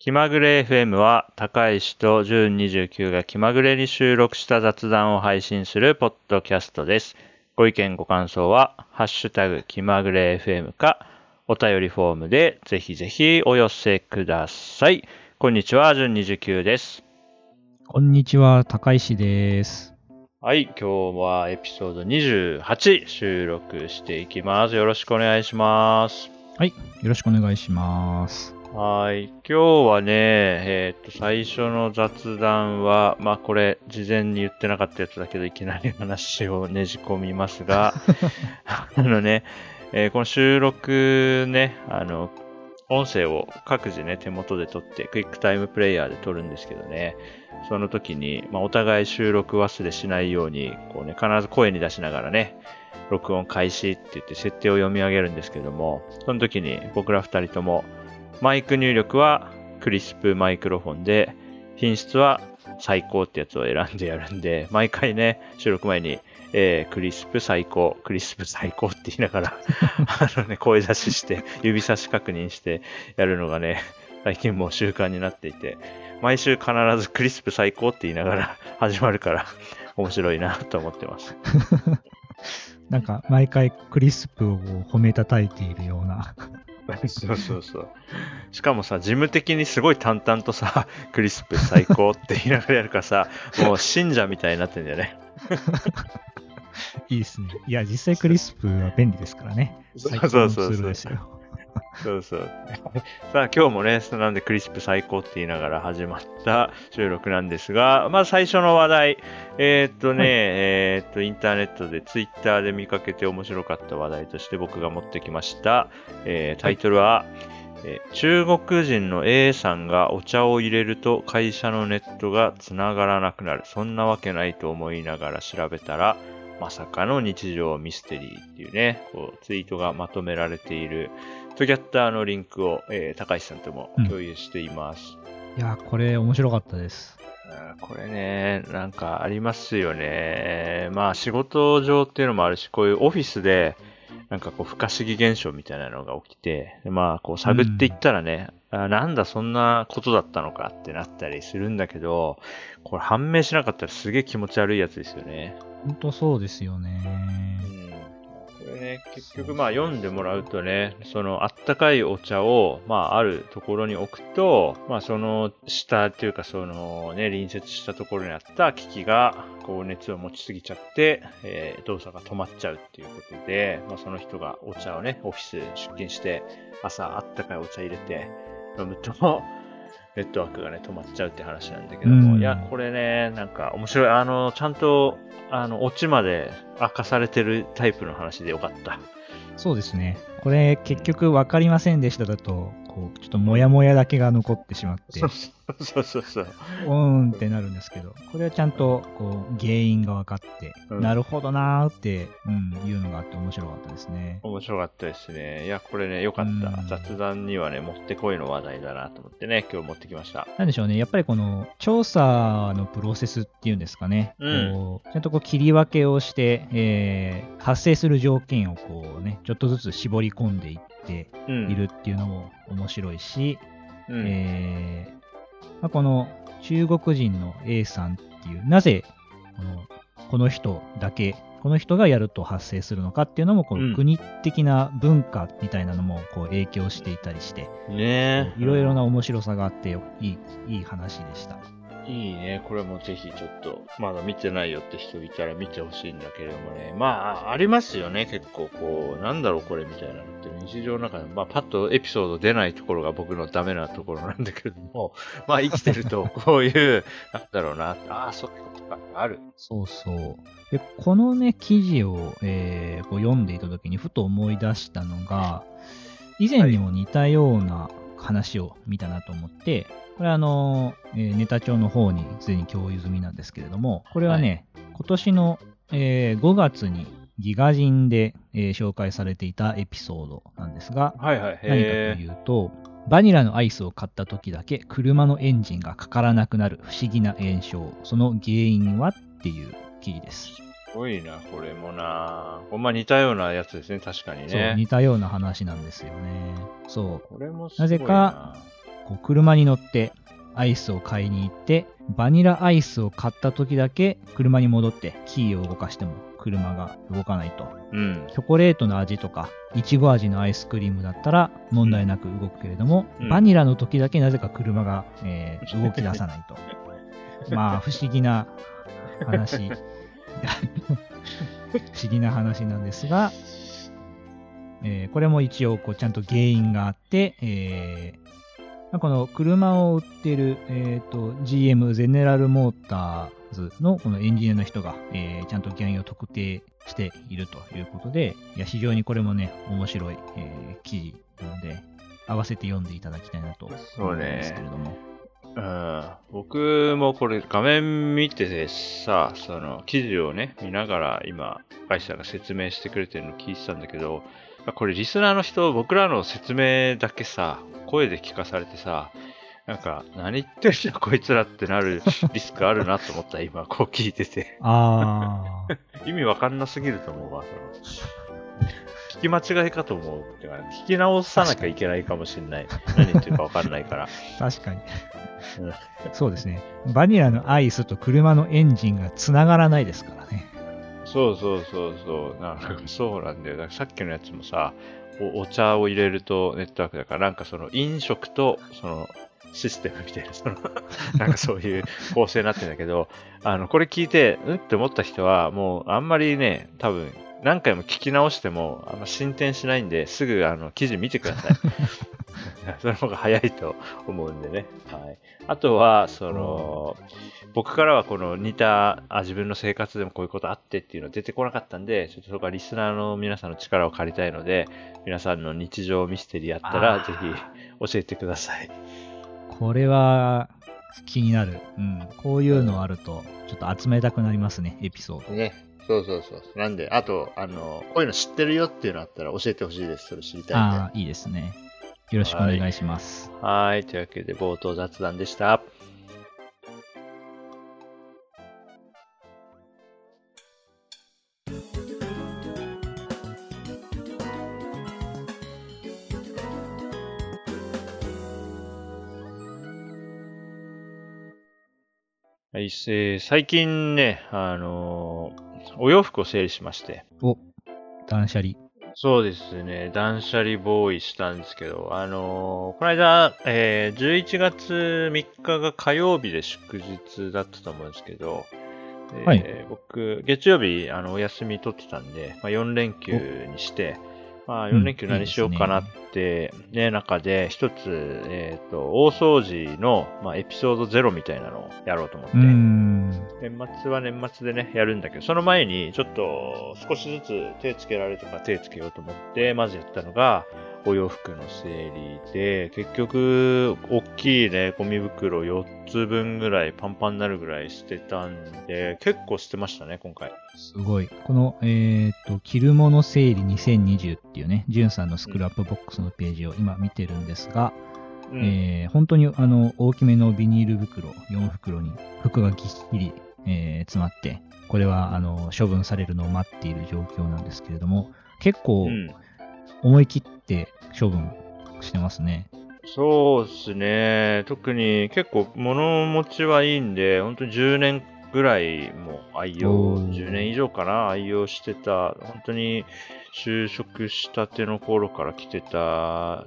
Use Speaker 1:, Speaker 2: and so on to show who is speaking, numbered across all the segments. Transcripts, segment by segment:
Speaker 1: 気まぐれ FM は高石と純29が気まぐれに収録した雑談を配信するポッドキャストです。ご意見ご感想は、ハッシュタグ気まぐれ FM か、お便りフォームでぜひぜひお寄せください。こんにちは、純29です。
Speaker 2: こんにちは、高石です。
Speaker 1: はい、今日はエピソード28収録していきます。よろしくお願いします。
Speaker 2: はい、よろしくお願いします。
Speaker 1: はい。今日はね、えーっと、最初の雑談は、まあこれ、事前に言ってなかったやつだけど、いきなり話をねじ込みますが、あのね、えーこの収録ね、あの、音声を各自ね、手元で撮って、クイックタイムプレイヤーで撮るんですけどね、その時に、まあお互い収録忘れしないように、こうね、必ず声に出しながらね、録音開始って言って設定を読み上げるんですけども、その時に僕ら二人とも、マイク入力はクリスプマイクロフォンで、品質は最高ってやつを選んでやるんで、毎回ね、収録前に、えークリスプ最高、クリスプ最高って言いながら、あのね、声出しして、指差し確認してやるのがね、最近もう習慣になっていて、毎週必ずクリスプ最高って言いながら始まるから、面白いなと思ってます。
Speaker 2: なんか、毎回クリスプを褒めたたいているような。
Speaker 1: そうそうそう。しかもさ、事務的にすごい淡々とさ、クリスプ最高って言いながらやるからさ、もう信者みたいになってんだよね。
Speaker 2: いいですね。いや、実際クリスプは便利ですからね。
Speaker 1: そうそうそうそう そうそう。さあ今日もね、なんでクリスプ最高って言いながら始まった収録なんですが、まあ最初の話題、えーっとね、
Speaker 2: はい
Speaker 1: えーっとインターネットでツイッターで見かけて面白かった話題として僕が持ってきました。えータイトルは、えー中国人の A さんがお茶を入れると会社のネットが繋がらなくなる。そんなわけないと思いながら調べたら、まさかの日常ミステリーっていうね、こうツイートがまとめられているトギャッターのリンクを、えー高橋さんとも共有しています。
Speaker 2: いや、これ面白かったです。
Speaker 1: これね、なんかありますよね。まあ仕事上っていうのもあるし、こういうオフィスで、なんかこう不可思議現象みたいなのが起きて、でまあこう探っていったらね、あなんだそんなことだったのかってなったりするんだけど、これ判明しなかったらすげえ気持ち悪いやつですよね。
Speaker 2: ほんとそうですよね。
Speaker 1: うんこれね、結局まあ読んでもらうとね、そのあったかいお茶を、まああるところに置くと、まあその下っていうかそのね、隣接したところにあった機器が、こう熱を持ちすぎちゃって、えー動作が止まっちゃうっていうことで、まあその人がお茶をね、オフィス出勤して、朝あったかいお茶入れて飲むと、ネットワークがね、止まっちゃうって話なんだけども、
Speaker 2: うん
Speaker 1: いや、これね、なんか面白い。あの、ちゃんと、あの、オチまで明かされてるタイプの話でよかった。
Speaker 2: そうですね。これ結局分かりませんでしただと、こう、ちょっとモヤモヤだけが残ってしまって、
Speaker 1: そうそうそうそう。
Speaker 2: うーんってなるんですけど、これはちゃんとこう原因が分かって、
Speaker 1: うん
Speaker 2: なるほどなーって、うん、いうのがあって面白かったですね。
Speaker 1: 面白かったですね。いや、これね、よかった。
Speaker 2: うん
Speaker 1: 雑談にはね、もってこいの話題だなと思ってね、今日持ってきました。
Speaker 2: なんでしょうね、やっぱりこの調査のプロセスっていうんですかね、
Speaker 1: うん
Speaker 2: こうちゃんとこう切り分けをして、えー発生する条件をこうね、ちょっとずつ絞り込んでいって
Speaker 1: うん。
Speaker 2: いるっていうのも面白いし、
Speaker 1: うん。
Speaker 2: えーまあ、この中国人の A さんっていう、なぜこのこの人だけ、この人がやると発生するのかっていうのも、こ
Speaker 1: うん
Speaker 2: の国的な文化みたいなのもこう影響していたりして。いろいろな面白さがあっていい、いい話でした。
Speaker 1: いいね。これもぜひちょっと、まだ見てないよって人いたら見てほしいんだけれどもね。まあ、ありますよね。結構こう、なんだろうこれみたいなのって日常の中で、まあ、パッとエピソード出ないところが僕のダメなところなんだけれども、まあ、生きてるとこういう、なんだろうな、ああ、そういうことか、ある。
Speaker 2: そうそう。で、このね、記事を、えーこう読んでいたときにふと思い出したのが、以前にも似たような話を見たなと思って、これはあの、えーネタ帳の方にすでに共有済みなんですけれども、これはね、今年の、えー5月にギガ人で、えー紹介されていたエピソードなんですが、
Speaker 1: はいはい。
Speaker 2: 何かというと、バニラのアイスを買った時だけ車のエンジンがかからなくなる不思議な炎症。その原因はっていう記事です。
Speaker 1: すごいな、これもな。ほんま似たようなやつですね、確かに
Speaker 2: そう、
Speaker 1: ね。
Speaker 2: 似たような話なんですよね。そう。
Speaker 1: これもすごいな。
Speaker 2: なぜかこう車に乗ってアイスを買いに行って、バニラアイスを買った時だけ車に戻ってキーを動かしても車が動かないと。
Speaker 1: うん。
Speaker 2: チョコレートの味とか、いちご味のアイスクリームだったら問題なく動くけれども、
Speaker 1: うん
Speaker 2: バニラの時だけなぜか車が、えー 動き出さないと。まあ、不思議な話。不思議な話なんですが、えーこれも一応こうちゃんと原因があって、えーこの車を売ってる、えーと GM ゼネラルモーターズのこのエンジニアの人が、えーちゃんと原因を特定しているということで、いや非常にこれもね、面白い、えー記事なので、合わせて読んでいただきたいなと思うんですけれども。
Speaker 1: うん、僕もこれ画面見ててさ、その記事をね、見ながら今、会社が説明してくれてるの聞いてたんだけど、これリスナーの人、僕らの説明だけさ、声で聞かされてさ、なんか、何言ってるんだこいつらってなる リスクあるなと思った、今、こう聞いてて。
Speaker 2: あー。
Speaker 1: 意味わかんなすぎると思うわ、その。聞き間違いかと思う。てか聞き直さなきゃいけないかもしれない。何言ってるかわかんないから。
Speaker 2: 確かに
Speaker 1: うん。
Speaker 2: そうですね。バニラのアイスと車のエンジンがつながらないですからね。
Speaker 1: そうそうそうそう。なんかそうなんだよ。だからさっきのやつもさ、おお茶を入れるとネットワークだから、なんかその飲食とそのシステムみたいな、その なんかそういう構成になってるんだけど、あの、これ聞いて、うん？って思った人は、もうあんまりね、多分、何回も聞き直しても、あんま進展しないんで、すぐあの記事見てください。その方が早いと思うんでね。はい。あとは、その、僕からはこの似たあ自分の生活でもこういうことあってっていうの出てこなかったんで、ちょっとそこはリスナーの皆さんの力を借りたいので、皆さんの日常ミステリーあったらぜひ教えてください。
Speaker 2: これは気になる。うん。こういうのあると、ちょっと集めたくなりますね、エピソード。
Speaker 1: ね。そうそうそう。なんで、あと、あの、こういうの知ってるよっていうのあったら教えてほしいです。それ知りたいんで。
Speaker 2: ああ、いいですね。よろしくお願いします。
Speaker 1: はい。というわけで、冒頭雑談でした。はい、えー最近ね、あのーお洋服を整理しまして。
Speaker 2: お、断捨離。
Speaker 1: そうですね、断捨離ボーイしたんですけど、あのーこの間、えー11月3日が火曜日で祝日だったと思うんですけど、えー
Speaker 2: はい
Speaker 1: 僕、月曜日、あの、お休み取ってたんで、まあ、4連休にして、まあ、4連休何しようかなって、ね、中で、一つ、えっ、と、大掃除の、まあ、エピソードゼロみたいなのをやろうと思って、
Speaker 2: うーん。
Speaker 1: 年末は年末でね、やるんだけど、その前にちょっと少しずつ手つけられるとか手つけようと思って、まずやったのが、お洋服の整理で、結局、大きいね、ゴミ袋4つ分ぐらい、パンパンになるぐらい捨てたんで、結構捨てましたね、今回。
Speaker 2: すごい。この、えっ、と、着るもの整理2020っていうね、じゅんさんの Scrapbox のページを今見てるんですが、
Speaker 1: うん
Speaker 2: えー本当にあの大きめのビニール袋4袋に服がぎっしり、えー詰まって、これはあの処分されるのを待っている状況なんですけれども、結構
Speaker 1: うん
Speaker 2: 思い切って処分してますね。
Speaker 1: そうですね。特に結構物持ちはいいんで、本当に10年ぐらいも愛用、
Speaker 2: おー
Speaker 1: 10年以上かな、愛用してた、本当に就職したての頃から着てた、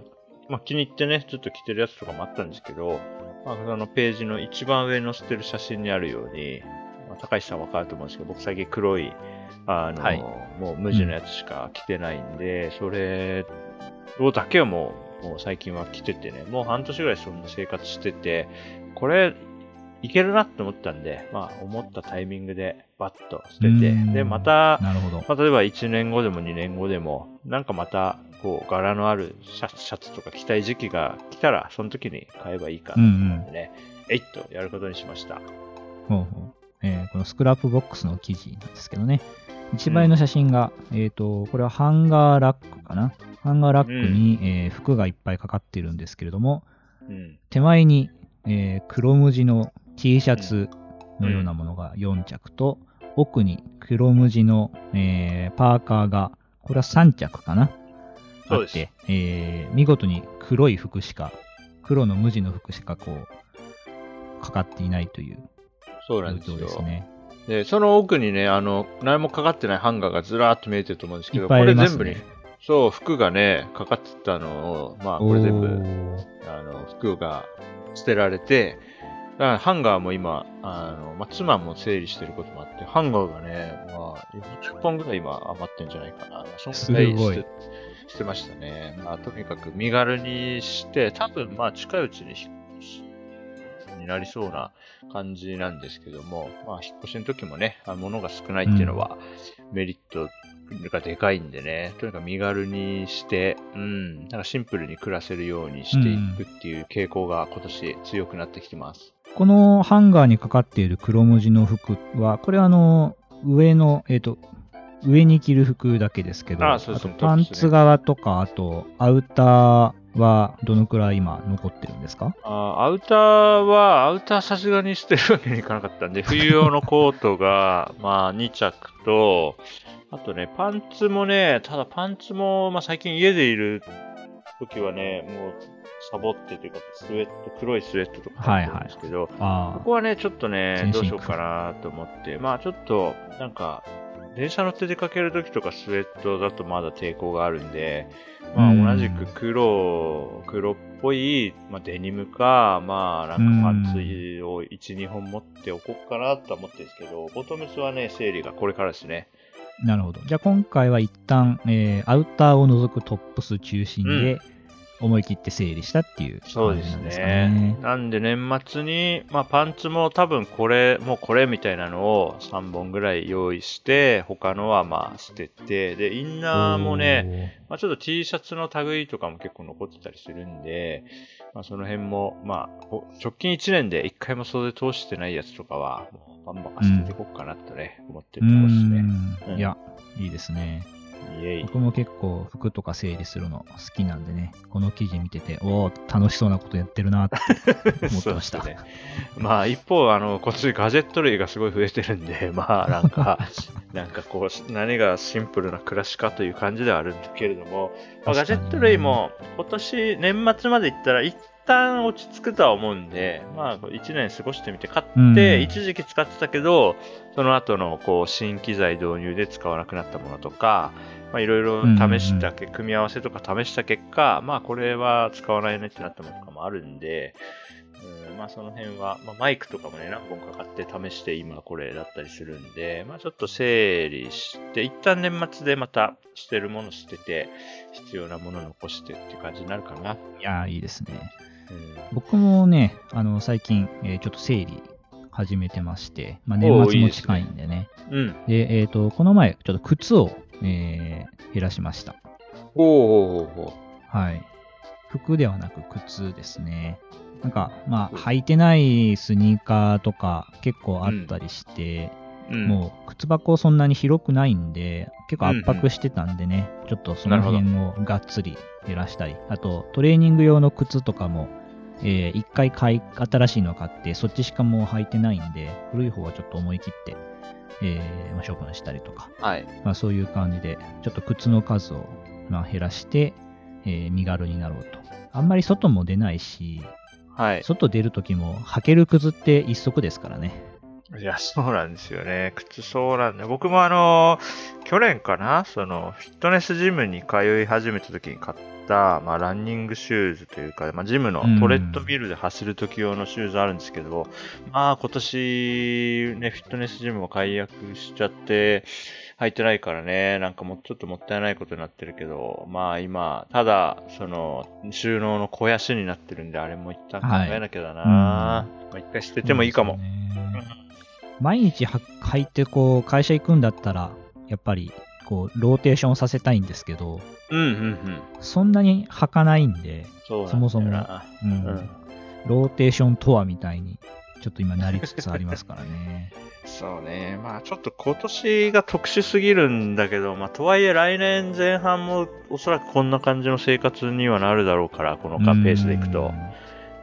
Speaker 1: まあ気に入ってね、ずっと着てるやつとかもあったんですけど、まあそのページの一番上に載せてる写真にあるように、まあ、高橋さんわかると思うんですけど、僕最近黒い、あの、
Speaker 2: はい
Speaker 1: もう無地のやつしか着てないんで、それをだけはもう、もう最近は着ててね、もう半年ぐらいそんな生活してて、これ、いけるなって思ったんで、まあ、思ったタイミングでバッと捨てて、
Speaker 2: うん
Speaker 1: で、また、
Speaker 2: なるほど。
Speaker 1: まあ、例えば1年後でも2年後でも、なんかまた、こう、柄のあるシャシャツとか着たい時期が来たら、その時に買えばいいかな
Speaker 2: うんうん
Speaker 1: と思ってね、えいっとやることにしました。
Speaker 2: ほうほうえーこの Scrapbox の記事なんですけどね。一枚の写真が、えっ、と、これはハンガーラックかな。ハンガーラックに、えー服がいっぱいかかってるんですけれども、
Speaker 1: うん。
Speaker 2: 手前に、えー黒無地の T シャツのようなものが4着と、奥に黒無地の、えーパーカーが、これは3着かなあって、えー見事に黒い服しか、黒の無地の服しかこう、かかっていないという
Speaker 1: そうなんですよ。
Speaker 2: ですね。
Speaker 1: で、その奥にね、あの、何もかかってないハンガーがずらーっと見えてると思うんですけど、
Speaker 2: いっぱいあります
Speaker 1: これ全部
Speaker 2: ね
Speaker 1: に、そう、服がね、かかってたのを、まあ、これ全部、あの、服が捨てられて、だからハンガーも今、あの、まあ、妻も整理してることもあって、ハンガーがね、まあ、40本ぐらい今余ってんじゃないかな。そんぐらいてしてましたね。まあ、とにかく身軽にして、多分、まあ、近いうちに引っになりそうな感じなんですけども、まあ、引っ越しの時もね、あ物が少ないっていうのは、メリットがでかいんでね、とにかく身軽にして、うん、なんかシンプルに暮らせるようにしていくっていう傾向が今年強くなってきてます。
Speaker 2: このハンガーにかかっている黒無地の服は、これはあの、上の、えっ、と、上に着る服だけですけど、
Speaker 1: あそうそう
Speaker 2: とパンツ側とか、あとアウターはどのくらい今残ってるんですか？
Speaker 1: あーアウターは、アウターさすがに捨てるわけにいかなかったんで、冬用のコートが、まあ、2着と、あとね、パンツもね、ただパンツも、まあ、最近家でいる時はね、もう、サボってというか、スウェット、黒いスウェットとか入ってるんですけど、
Speaker 2: あ
Speaker 1: ここはね、ちょっとねどうしようかなと思って、まあちょっと、なんか、電車乗って出かけるときとかスウェットだとまだ抵抗があるんで、ま
Speaker 2: うん
Speaker 1: あ同じく黒、黒っぽい、まあデニムか、まあなんかパンツを1、2本持っておこうかなとは思ってるんですけど、ボトムスはね、整理がこれからですね。
Speaker 2: あ、なるほど。じゃあ今回は一旦、えーアウターを除くトップス中心で思い切って整理したっていう
Speaker 1: そうですね
Speaker 2: ね。。
Speaker 1: なんで年末に、まあパンツも多分これ、もうこれみたいなのを3本ぐらい用意して、他のはまあ捨てて、で、インナーもね、まあ、ちょっと T シャツの類とかも結構残ってたりするんで、まあ、その辺も、まあ、こ直近1年で1回も袖通してないやつとかは、バンバン捨てていこうかなとね、思って
Speaker 2: う
Speaker 1: るところですね。うん
Speaker 2: んいや、いいですね。僕も結構服とか整理するの好きなんでね、この記事見てて、おお、楽しそうなことやってるなって思ってました。
Speaker 1: ね。まあ、一方、あの、今年ガジェット類がすごい増えてるんで、まあ、なんか、なんかこう、何がシンプルな暮らしかという感じではあるんだけれども、まあガジェット類も今年年末まで行ったら一旦落ち着くとは思うんで、まあ1年過ごしてみて、買
Speaker 2: うん
Speaker 1: って一時期使ってたけど、その後のこう新機材導入で使わなくなったものとか、まあいろいろ試したけ、組み合わせとか試した結果、まあこれは使わないねってなったものとかもあるんで、うんまあその辺は、まあマイクとかもね、何本か買って試して今これだったりするんで、まあちょっと整理して、一旦年末でまた捨てるもの捨てて、必要なもの残してっていう感じになるかな。
Speaker 2: いやー、いいですね。
Speaker 1: うん
Speaker 2: 僕もね、あの、最近、えーちょっと整理始めてまして、まあ、年末も近いんでね。
Speaker 1: うん。
Speaker 2: で、えっ、と、この前、ちょっと靴を、えー減らしました。
Speaker 1: ほうほうほうほ
Speaker 2: はい。服ではなく靴ですね。なんか、まあ、履いてないスニーカーとか結構あったりして、
Speaker 1: う。うん、
Speaker 2: もう靴箱そんなに広くないんで、結構圧迫してたんでね、ちょっとその辺をがっつり減らしたり、あとトレーニング用の靴とかも、えー一回買い、新しいのを買って、そっちしかもう履いてないんで、古い方はちょっと思い切って、えーまあ、処分したりとか、
Speaker 1: はい。
Speaker 2: まあ、そういう感じで、ちょっと靴の数を、まあ、減らして、えー身軽になろうと。あんまり外も出ないし、
Speaker 1: はい。
Speaker 2: 外出るときも履ける靴って一足ですからね。
Speaker 1: いや、そうなんですよね。靴そうなんだ。僕もあの、去年かなその、フィットネスジムに通い始めた時に買った、まあ、ランニングシューズというか、まあ、ジムのトレッドミルで走る時用のシューズあるんですけど、まあ、今年、ね、フィットネスジムも解約しちゃって、履いてないからね、なんかもうちょっともったいないことになってるけど、まあ今、ただ、その、収納の肥やしになってるんで、あれも一旦考えなきゃだな、
Speaker 2: はい。
Speaker 1: まあ一回捨ててもいいかも。
Speaker 2: ね。毎日は履いてこう会社行くんだったら、やっぱりこうローテーションさせたいんですけど、
Speaker 1: うんうんうん。
Speaker 2: そんなに履かないんで、
Speaker 1: そ
Speaker 2: もそもうん
Speaker 1: うん
Speaker 2: ローテーションとはみたいに、ちょっと今なりつつありますからね。
Speaker 1: そうね。まあちょっと今年が特殊すぎるんだけど、まあとはいえ来年前半もおそらくこんな感じの生活にはなるだろうから、このペースでいくと。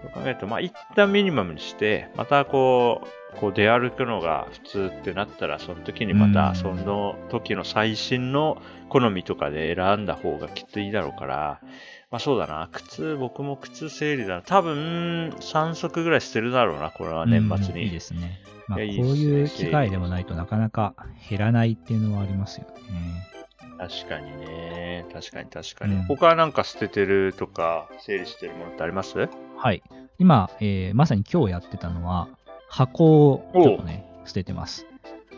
Speaker 1: そう考えると、まあ、一旦ミニマムにして、またこう、こう出歩くのが普通ってなったら、その時にま
Speaker 2: うん
Speaker 1: た、その時の最新の好みとかで選んだ方がきっといいだろうから、まあそうだな、靴、僕も靴整理だな。多分、3足ぐらいしてるだろうな、これは年末に。
Speaker 2: うんいいですね。まあ、こう
Speaker 1: い
Speaker 2: う機会でもないとなかなか減らないっていうのはありますよね。
Speaker 1: 確かにね。確かに確かに。
Speaker 2: うん
Speaker 1: 他なんか捨ててるとか、整理してるものってあります？
Speaker 2: はい。今、えーまさに今日やってたのは、箱をちょっとね、捨ててます。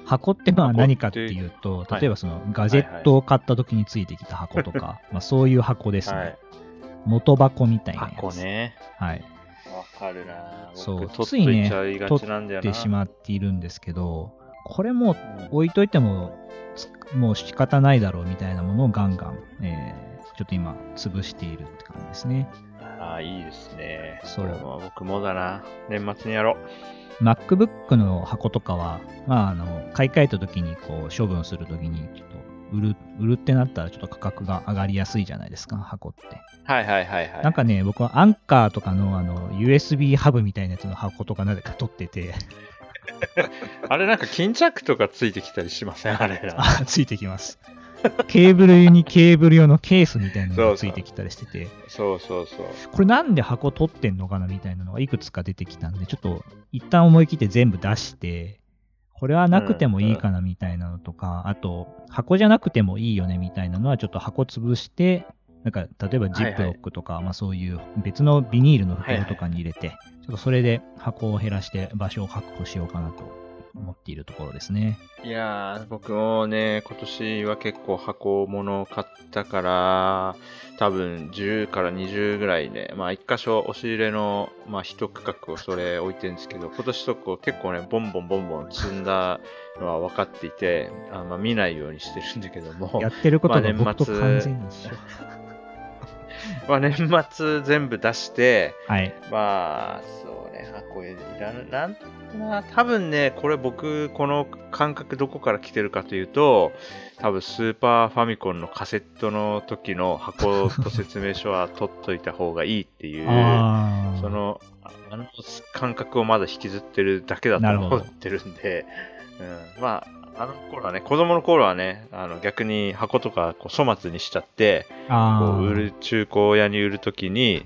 Speaker 2: 箱ってまあ何かっていうと、
Speaker 1: はい
Speaker 2: 例えばそのガジェットを買った時についてきた箱とか、まあそういう箱ですね。
Speaker 1: はい。
Speaker 2: 元箱みたいなやつ。
Speaker 1: 箱ね。
Speaker 2: はい。
Speaker 1: わかるな
Speaker 2: そうついね
Speaker 1: といちゃいがちなんだよな。
Speaker 2: ってしまっているんですけど、これも
Speaker 1: うん
Speaker 2: 置いといても、つもう仕方ないだろうみたいなものをガンガン、えーちょっと今、潰しているって感じですね。
Speaker 1: ああ、いいですね。
Speaker 2: そう
Speaker 1: 僕もだな。年末にやろう。
Speaker 2: MacBook の箱とかは、まあ、あの、買い替えた時に、こう、処分する時に、ちょっと、売る、売るってなったら、ちょっと価格が上がりやすいじゃないですか、箱って。
Speaker 1: はいはいはいはい。
Speaker 2: なんかね、僕はアンカーとかの、あの、USB ハブみたいなやつの箱とかなぜか取ってて、
Speaker 1: あれなんか巾着とかついてきたりしません？あれら。
Speaker 2: あ、ついてきます。ケーブルにケーブル用のケースみたいなのがついてきたりしてて、
Speaker 1: そうそうそう。
Speaker 2: これなんで箱取ってんのかなみたいなのがいくつか出てきたんで、ちょっと一旦思い切って全部出して、これはなくてもいいかなみたいなのとか、あと、箱じゃなくてもいいよねみたいなのはちょっと箱潰して、なんか、例えばジップロックとか、まあそういう別のビニールの袋とかに入れて、ちょっとそれで箱を減らして場所を確保しようかなと思っているところですね。
Speaker 1: いやー、僕もね、今年は結構箱物を買ったから、多分10から20ぐらいね、まあ一箇所押し入れの、まあ一区画をそれ置いてるんですけど、今年とこう結構ね、ボンボンボンボン積んだのは分かっていて、あまあ見ないようにしてるんだけども、
Speaker 2: やってることが
Speaker 1: まあ
Speaker 2: 僕と
Speaker 1: 年末
Speaker 2: 完全に一緒。
Speaker 1: まあ年末全部出して、
Speaker 2: はい。
Speaker 1: まあ、そうね、箱いらない、なんまあ、多分ね、これ僕、この感覚どこから来てるかというと、多分スーパーファミコンのカセットの時の箱と説明書は取っといた方がいいっていう、
Speaker 2: ああ。
Speaker 1: その、あの感覚をまだ引きずってるだけだと思ってるんで、うん、まあ、あの頃はね、子供の頃はね、あの逆に箱とかこう粗末にしちゃって、こう売る中古屋に売るときに、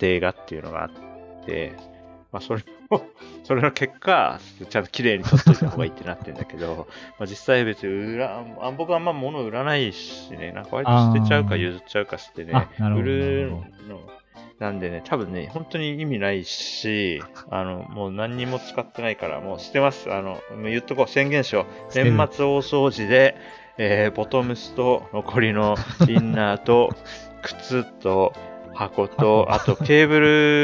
Speaker 1: 家庭がっていうのがあって、まあそれを、それの結果、ちゃんと綺麗に取っといた方がいいってなってるんだけど、まあ実際別に売ら、あ僕はあんま物売らないしね、なんか割と捨てちゃうか譲っちゃうかしてね売るの。なんでね、多分ね、本当に意味ないし、あの、もう何にも使ってないから、もう捨てます。あの、言っとこう、宣言しよう。年末大掃除で、えーボトムスと残りのインナーと 靴と箱と、あとケーブ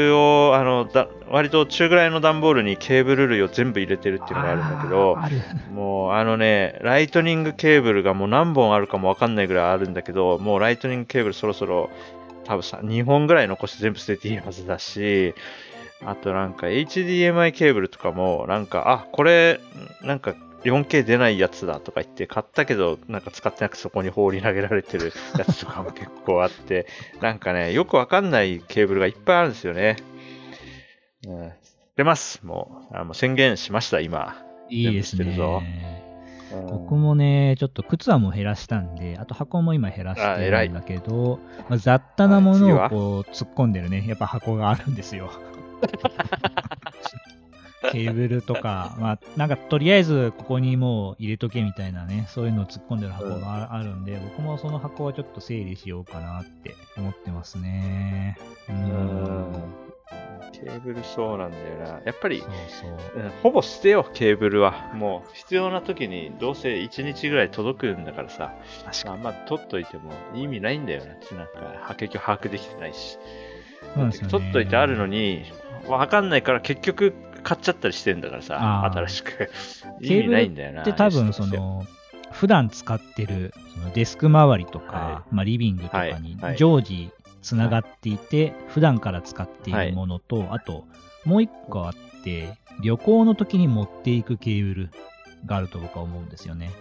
Speaker 1: ルを、あの、だ割と中ぐらいの段ボールにケーブル類を全部入れてるっていうのがあるんだけどもうあのね、ライトニングケーブルがもう何本あるかもわかんないぐらいあるんだけど、もうライトニングケーブルそろそろ多分さ、2本ぐらい残して全部捨てていいはずだし、あとなんか HDMI ケーブルとかも、なんか、あ、これ、なんか 4K 出ないやつだとか言って買ったけど、なんか使ってなくてそこに放り投げられてるやつとかも結構あって、なんかね、よくわかんないケーブルがいっぱいあるんですよね。うん、出ます。もう、あもう宣言しました、今。
Speaker 2: いいですね。
Speaker 1: うん
Speaker 2: 僕もね、ちょっと靴はもう減らしたんで、あと箱も今減らしてるんだけど、まあ、雑多なものをこう突っ込んでるね、やっぱ箱があるんですよ。ケーブルとか、まあ、なんかとりあえずここにもう入れとけみたいなね、そういうのを突っ込んでる箱がああるんで、僕もその箱はちょっと整理しようかなって思ってますね。う
Speaker 1: うんん。ケーブルそうなんだよな。やっぱり
Speaker 2: そう、そう。
Speaker 1: うんほぼ捨てよう、ケーブルは。もう、必要な時にどうせ1日ぐらい届くんだからさ。
Speaker 2: 確か
Speaker 1: あんま取っといても意味ないんだよな。なんか、は結局把握できてないし。
Speaker 2: ね
Speaker 1: 取っといてあるのに、わかんないから結局買っちゃったりしてんだからさ、新しく。意味ないんだよな。
Speaker 2: で多分その普段使ってるそのデスク周りとか、
Speaker 1: は
Speaker 2: まあ、リビングとかに
Speaker 1: はいはい
Speaker 2: 常時つながっていて、普段から使っているものと、あともう一個あって旅行の時に持っていくケーブルがあると僕は思うんですよね。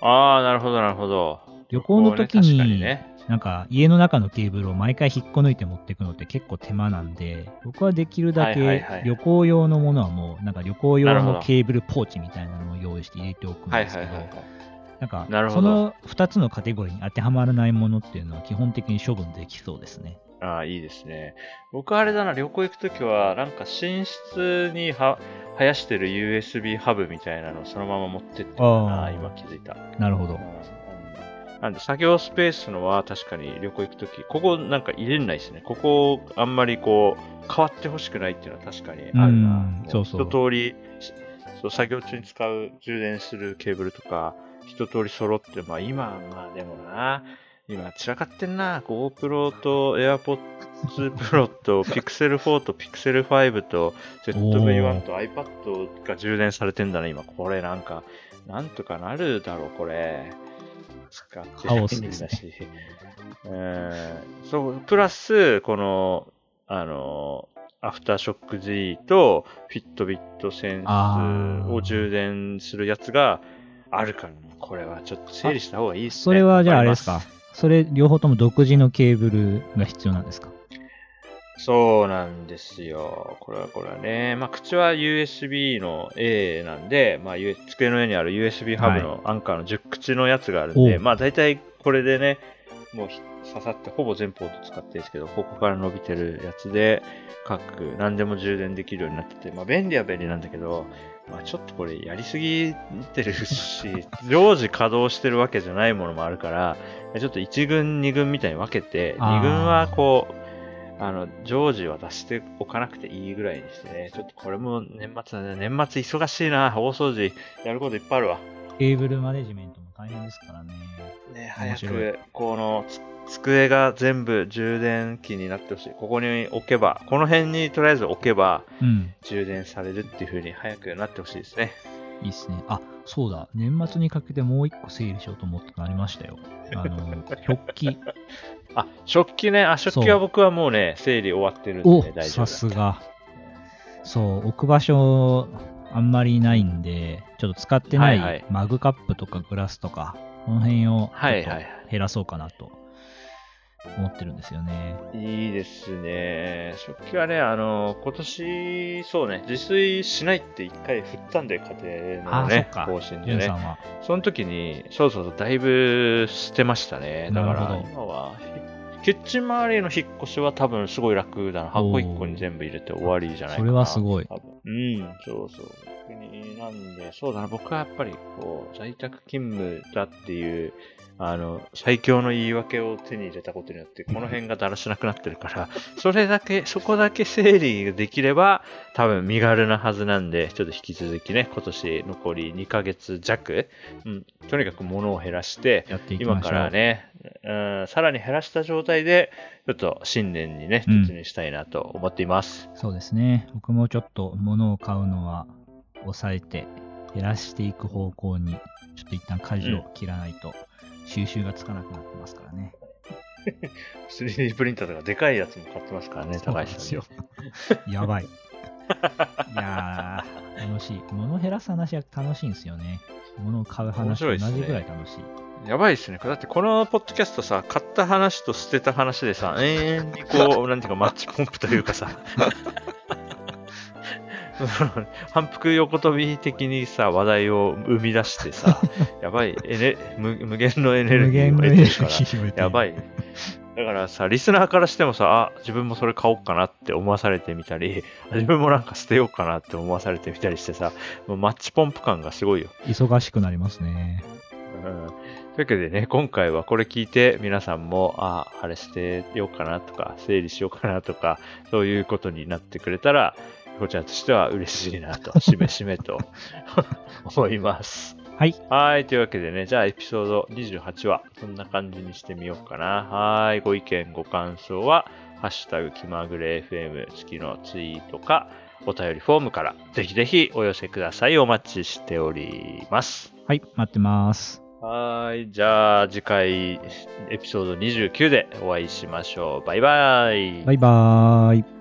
Speaker 1: ああ、なるほど、なるほど。
Speaker 2: 旅行の時に
Speaker 1: ね
Speaker 2: なんか家の中のケーブルを毎回引っこ抜いて持っていくのって結構手間なんで、僕はできるだ
Speaker 1: はいはいはい。
Speaker 2: け旅行用のものはもう、なんか旅行用のケーブルポーチみたいなのを用意して入れておくん
Speaker 1: はい
Speaker 2: ですけど
Speaker 1: はいはいはい、。
Speaker 2: なんかその2つのカテゴリーに当てはまらないものっていうのは基本的に処分できそうですね。
Speaker 1: ああ、いいですね。僕あれだな、旅行行くときは、なんか寝室には生やしてる USB ハブみたいなのをそのまま持ってって
Speaker 2: あー
Speaker 1: 今気づいた。
Speaker 2: なるほど
Speaker 1: うん。なんで、作業スペースのは確かに旅行行くとき、ここなんか入れないですね。ここあんまりこう、変わってほしくないっていうのは確かにあるな。
Speaker 2: うそうそう
Speaker 1: 一通り、しそう作業中に使う充電するケーブルとか、一通り揃って、まあ今、まあでもな、今散らかってんな。GoPro と AirPods Pro と Pixel 4と Pixel 5と ZV-1 と iPad が充電されてんだね、今。これなんか、なんとかなるだろう、これ。使って
Speaker 2: カオスですね
Speaker 1: だし。うん。そう、プラス、この、あの、アフターショック G とフィットビットセンスを充電するやつがあるから、これはちょっと整理した方がいいですね。
Speaker 2: それはじゃああれですか？それ両方とも独自のケーブルが必要なんですか？
Speaker 1: そうなんですよ。これはこれはね。まあ、口は USB の A なんで、まあ、机の上にある USB ハブのアンカーの10口のやつがあるんで、
Speaker 2: おう
Speaker 1: まあ、大体これでね、もうひ刺さってほぼ全ポート使ってるんですけど、ここから伸びてるやつで、各何でも充電できるようになってて、まあ、便利は便利なんだけど、まあ、ちょっとこれやりすぎてるし、常時稼働してるわけじゃないものもあるから、ちょっと1軍、2軍みたいに分けて、
Speaker 2: あー。
Speaker 1: 2軍はこう、あの、常時は出しておかなくていいぐらいにしてね、ちょっとこれも年末だね、年末忙しいな、大掃除、やることいっぱいあるわ。
Speaker 2: ケーブルマネジメントも大変ですからね。
Speaker 1: ね、早く、この、つ机が全部充電器になってほしい。ここに置けば、この辺にとりあえず置けば、
Speaker 2: うん。
Speaker 1: 充電されるっていう風に早くなってほしいですね。
Speaker 2: いいっすね。あ、そうだ。年末にかけてもう一個整理しようと思ったのありましたよ。あの、食器。
Speaker 1: あ、食器ね。あ、食器は僕はもうね、整理終わってるんで、
Speaker 2: お
Speaker 1: 大丈夫だ
Speaker 2: さすが。そう、置く場所あんまりないんで、ちょっと使ってな
Speaker 1: はいはい
Speaker 2: いマグカップとかグラスとか、この辺をちょっと減らそうかなと思ってるんですよね。
Speaker 1: いいですね。食器はね、あの、今年、そうね、自炊しないって一回振ったんで、家庭のね、
Speaker 2: あそっか
Speaker 1: 方針でね
Speaker 2: ジュンさ。んは。
Speaker 1: その時に、そうそうそう、だいぶ捨てましたね。だから、
Speaker 2: なるほど
Speaker 1: 今は、キッチン周りの引っ越しは多分すごい楽だな。箱
Speaker 2: おー
Speaker 1: 1個に全部入れて終わりじゃないかな。
Speaker 2: それはすごい
Speaker 1: 多分うん、そうそう。逆になんで、そうだな、僕はやっぱり、こう、在宅勤務だっていう、あの、最強の言い訳を手に入れたことによって、この辺がだらしなくなってるから、それだけ、そこだけ整理できれば、多分身軽なはずなんで、ちょっと引き続きね、今年残り2ヶ月弱、うん、とにかく物を減らして、
Speaker 2: やっていきま
Speaker 1: 今
Speaker 2: しょう。
Speaker 1: からね、うん、さらに減らした状態で、ちょっと新年にね、
Speaker 2: うん
Speaker 1: 突入したいなと思っています。
Speaker 2: そうですね。僕もちょっと物を買うのは抑えて減らしていく方向に、ちょっと一旦舵を切らないと収集がつかなくなってますからね。
Speaker 1: 3D プリンターとかでかいやつも買ってますからね、高橋さん
Speaker 2: んですよ。やばい。いやー、楽しい。物を減らす話は楽しいんですよね。物を買う
Speaker 1: 面
Speaker 2: 話と同じぐらい楽しい。
Speaker 1: やばいっすね。だってこのポッドキャストさ、買った話と捨てた話でさ、永遠にこう、なんていうかマッチポンプというかさ、反復横跳び的にさ、話題を生み出してさ、やばい、エネ無無限のエネル
Speaker 2: 無
Speaker 1: ギーを得てるから、やばい。だからさ、リスナーからしてもさ、あ、自分もそれ買おうかなって思わされてみたり、あ自分もなんか捨てようかなって思わされてみたりしてさ、もうマッチポンプ感がすごいよ。
Speaker 2: 忙しくなりますね。
Speaker 1: うんというわけでね、今回はこれ聞いて皆さんも、あ、あれ捨てようかなとか、整理しようかなとか、そういうことになってくれたら、こちらとしては嬉しいなと、しめしめと 思います。
Speaker 2: はい。
Speaker 1: はい。というわけでね、じゃあエピソード28はそんな感じにしてみようかな。はい。ご意見、ご感想は、ハッシュタグ気まぐれ FM 付きのツイートか、お便りフォームから、ぜひぜひお寄せください。お待ちしております。
Speaker 2: はい、待ってます。
Speaker 1: はい。じゃあ、次回、エピソード29でお会いしましょう。バイバイ。
Speaker 2: バイバーイ。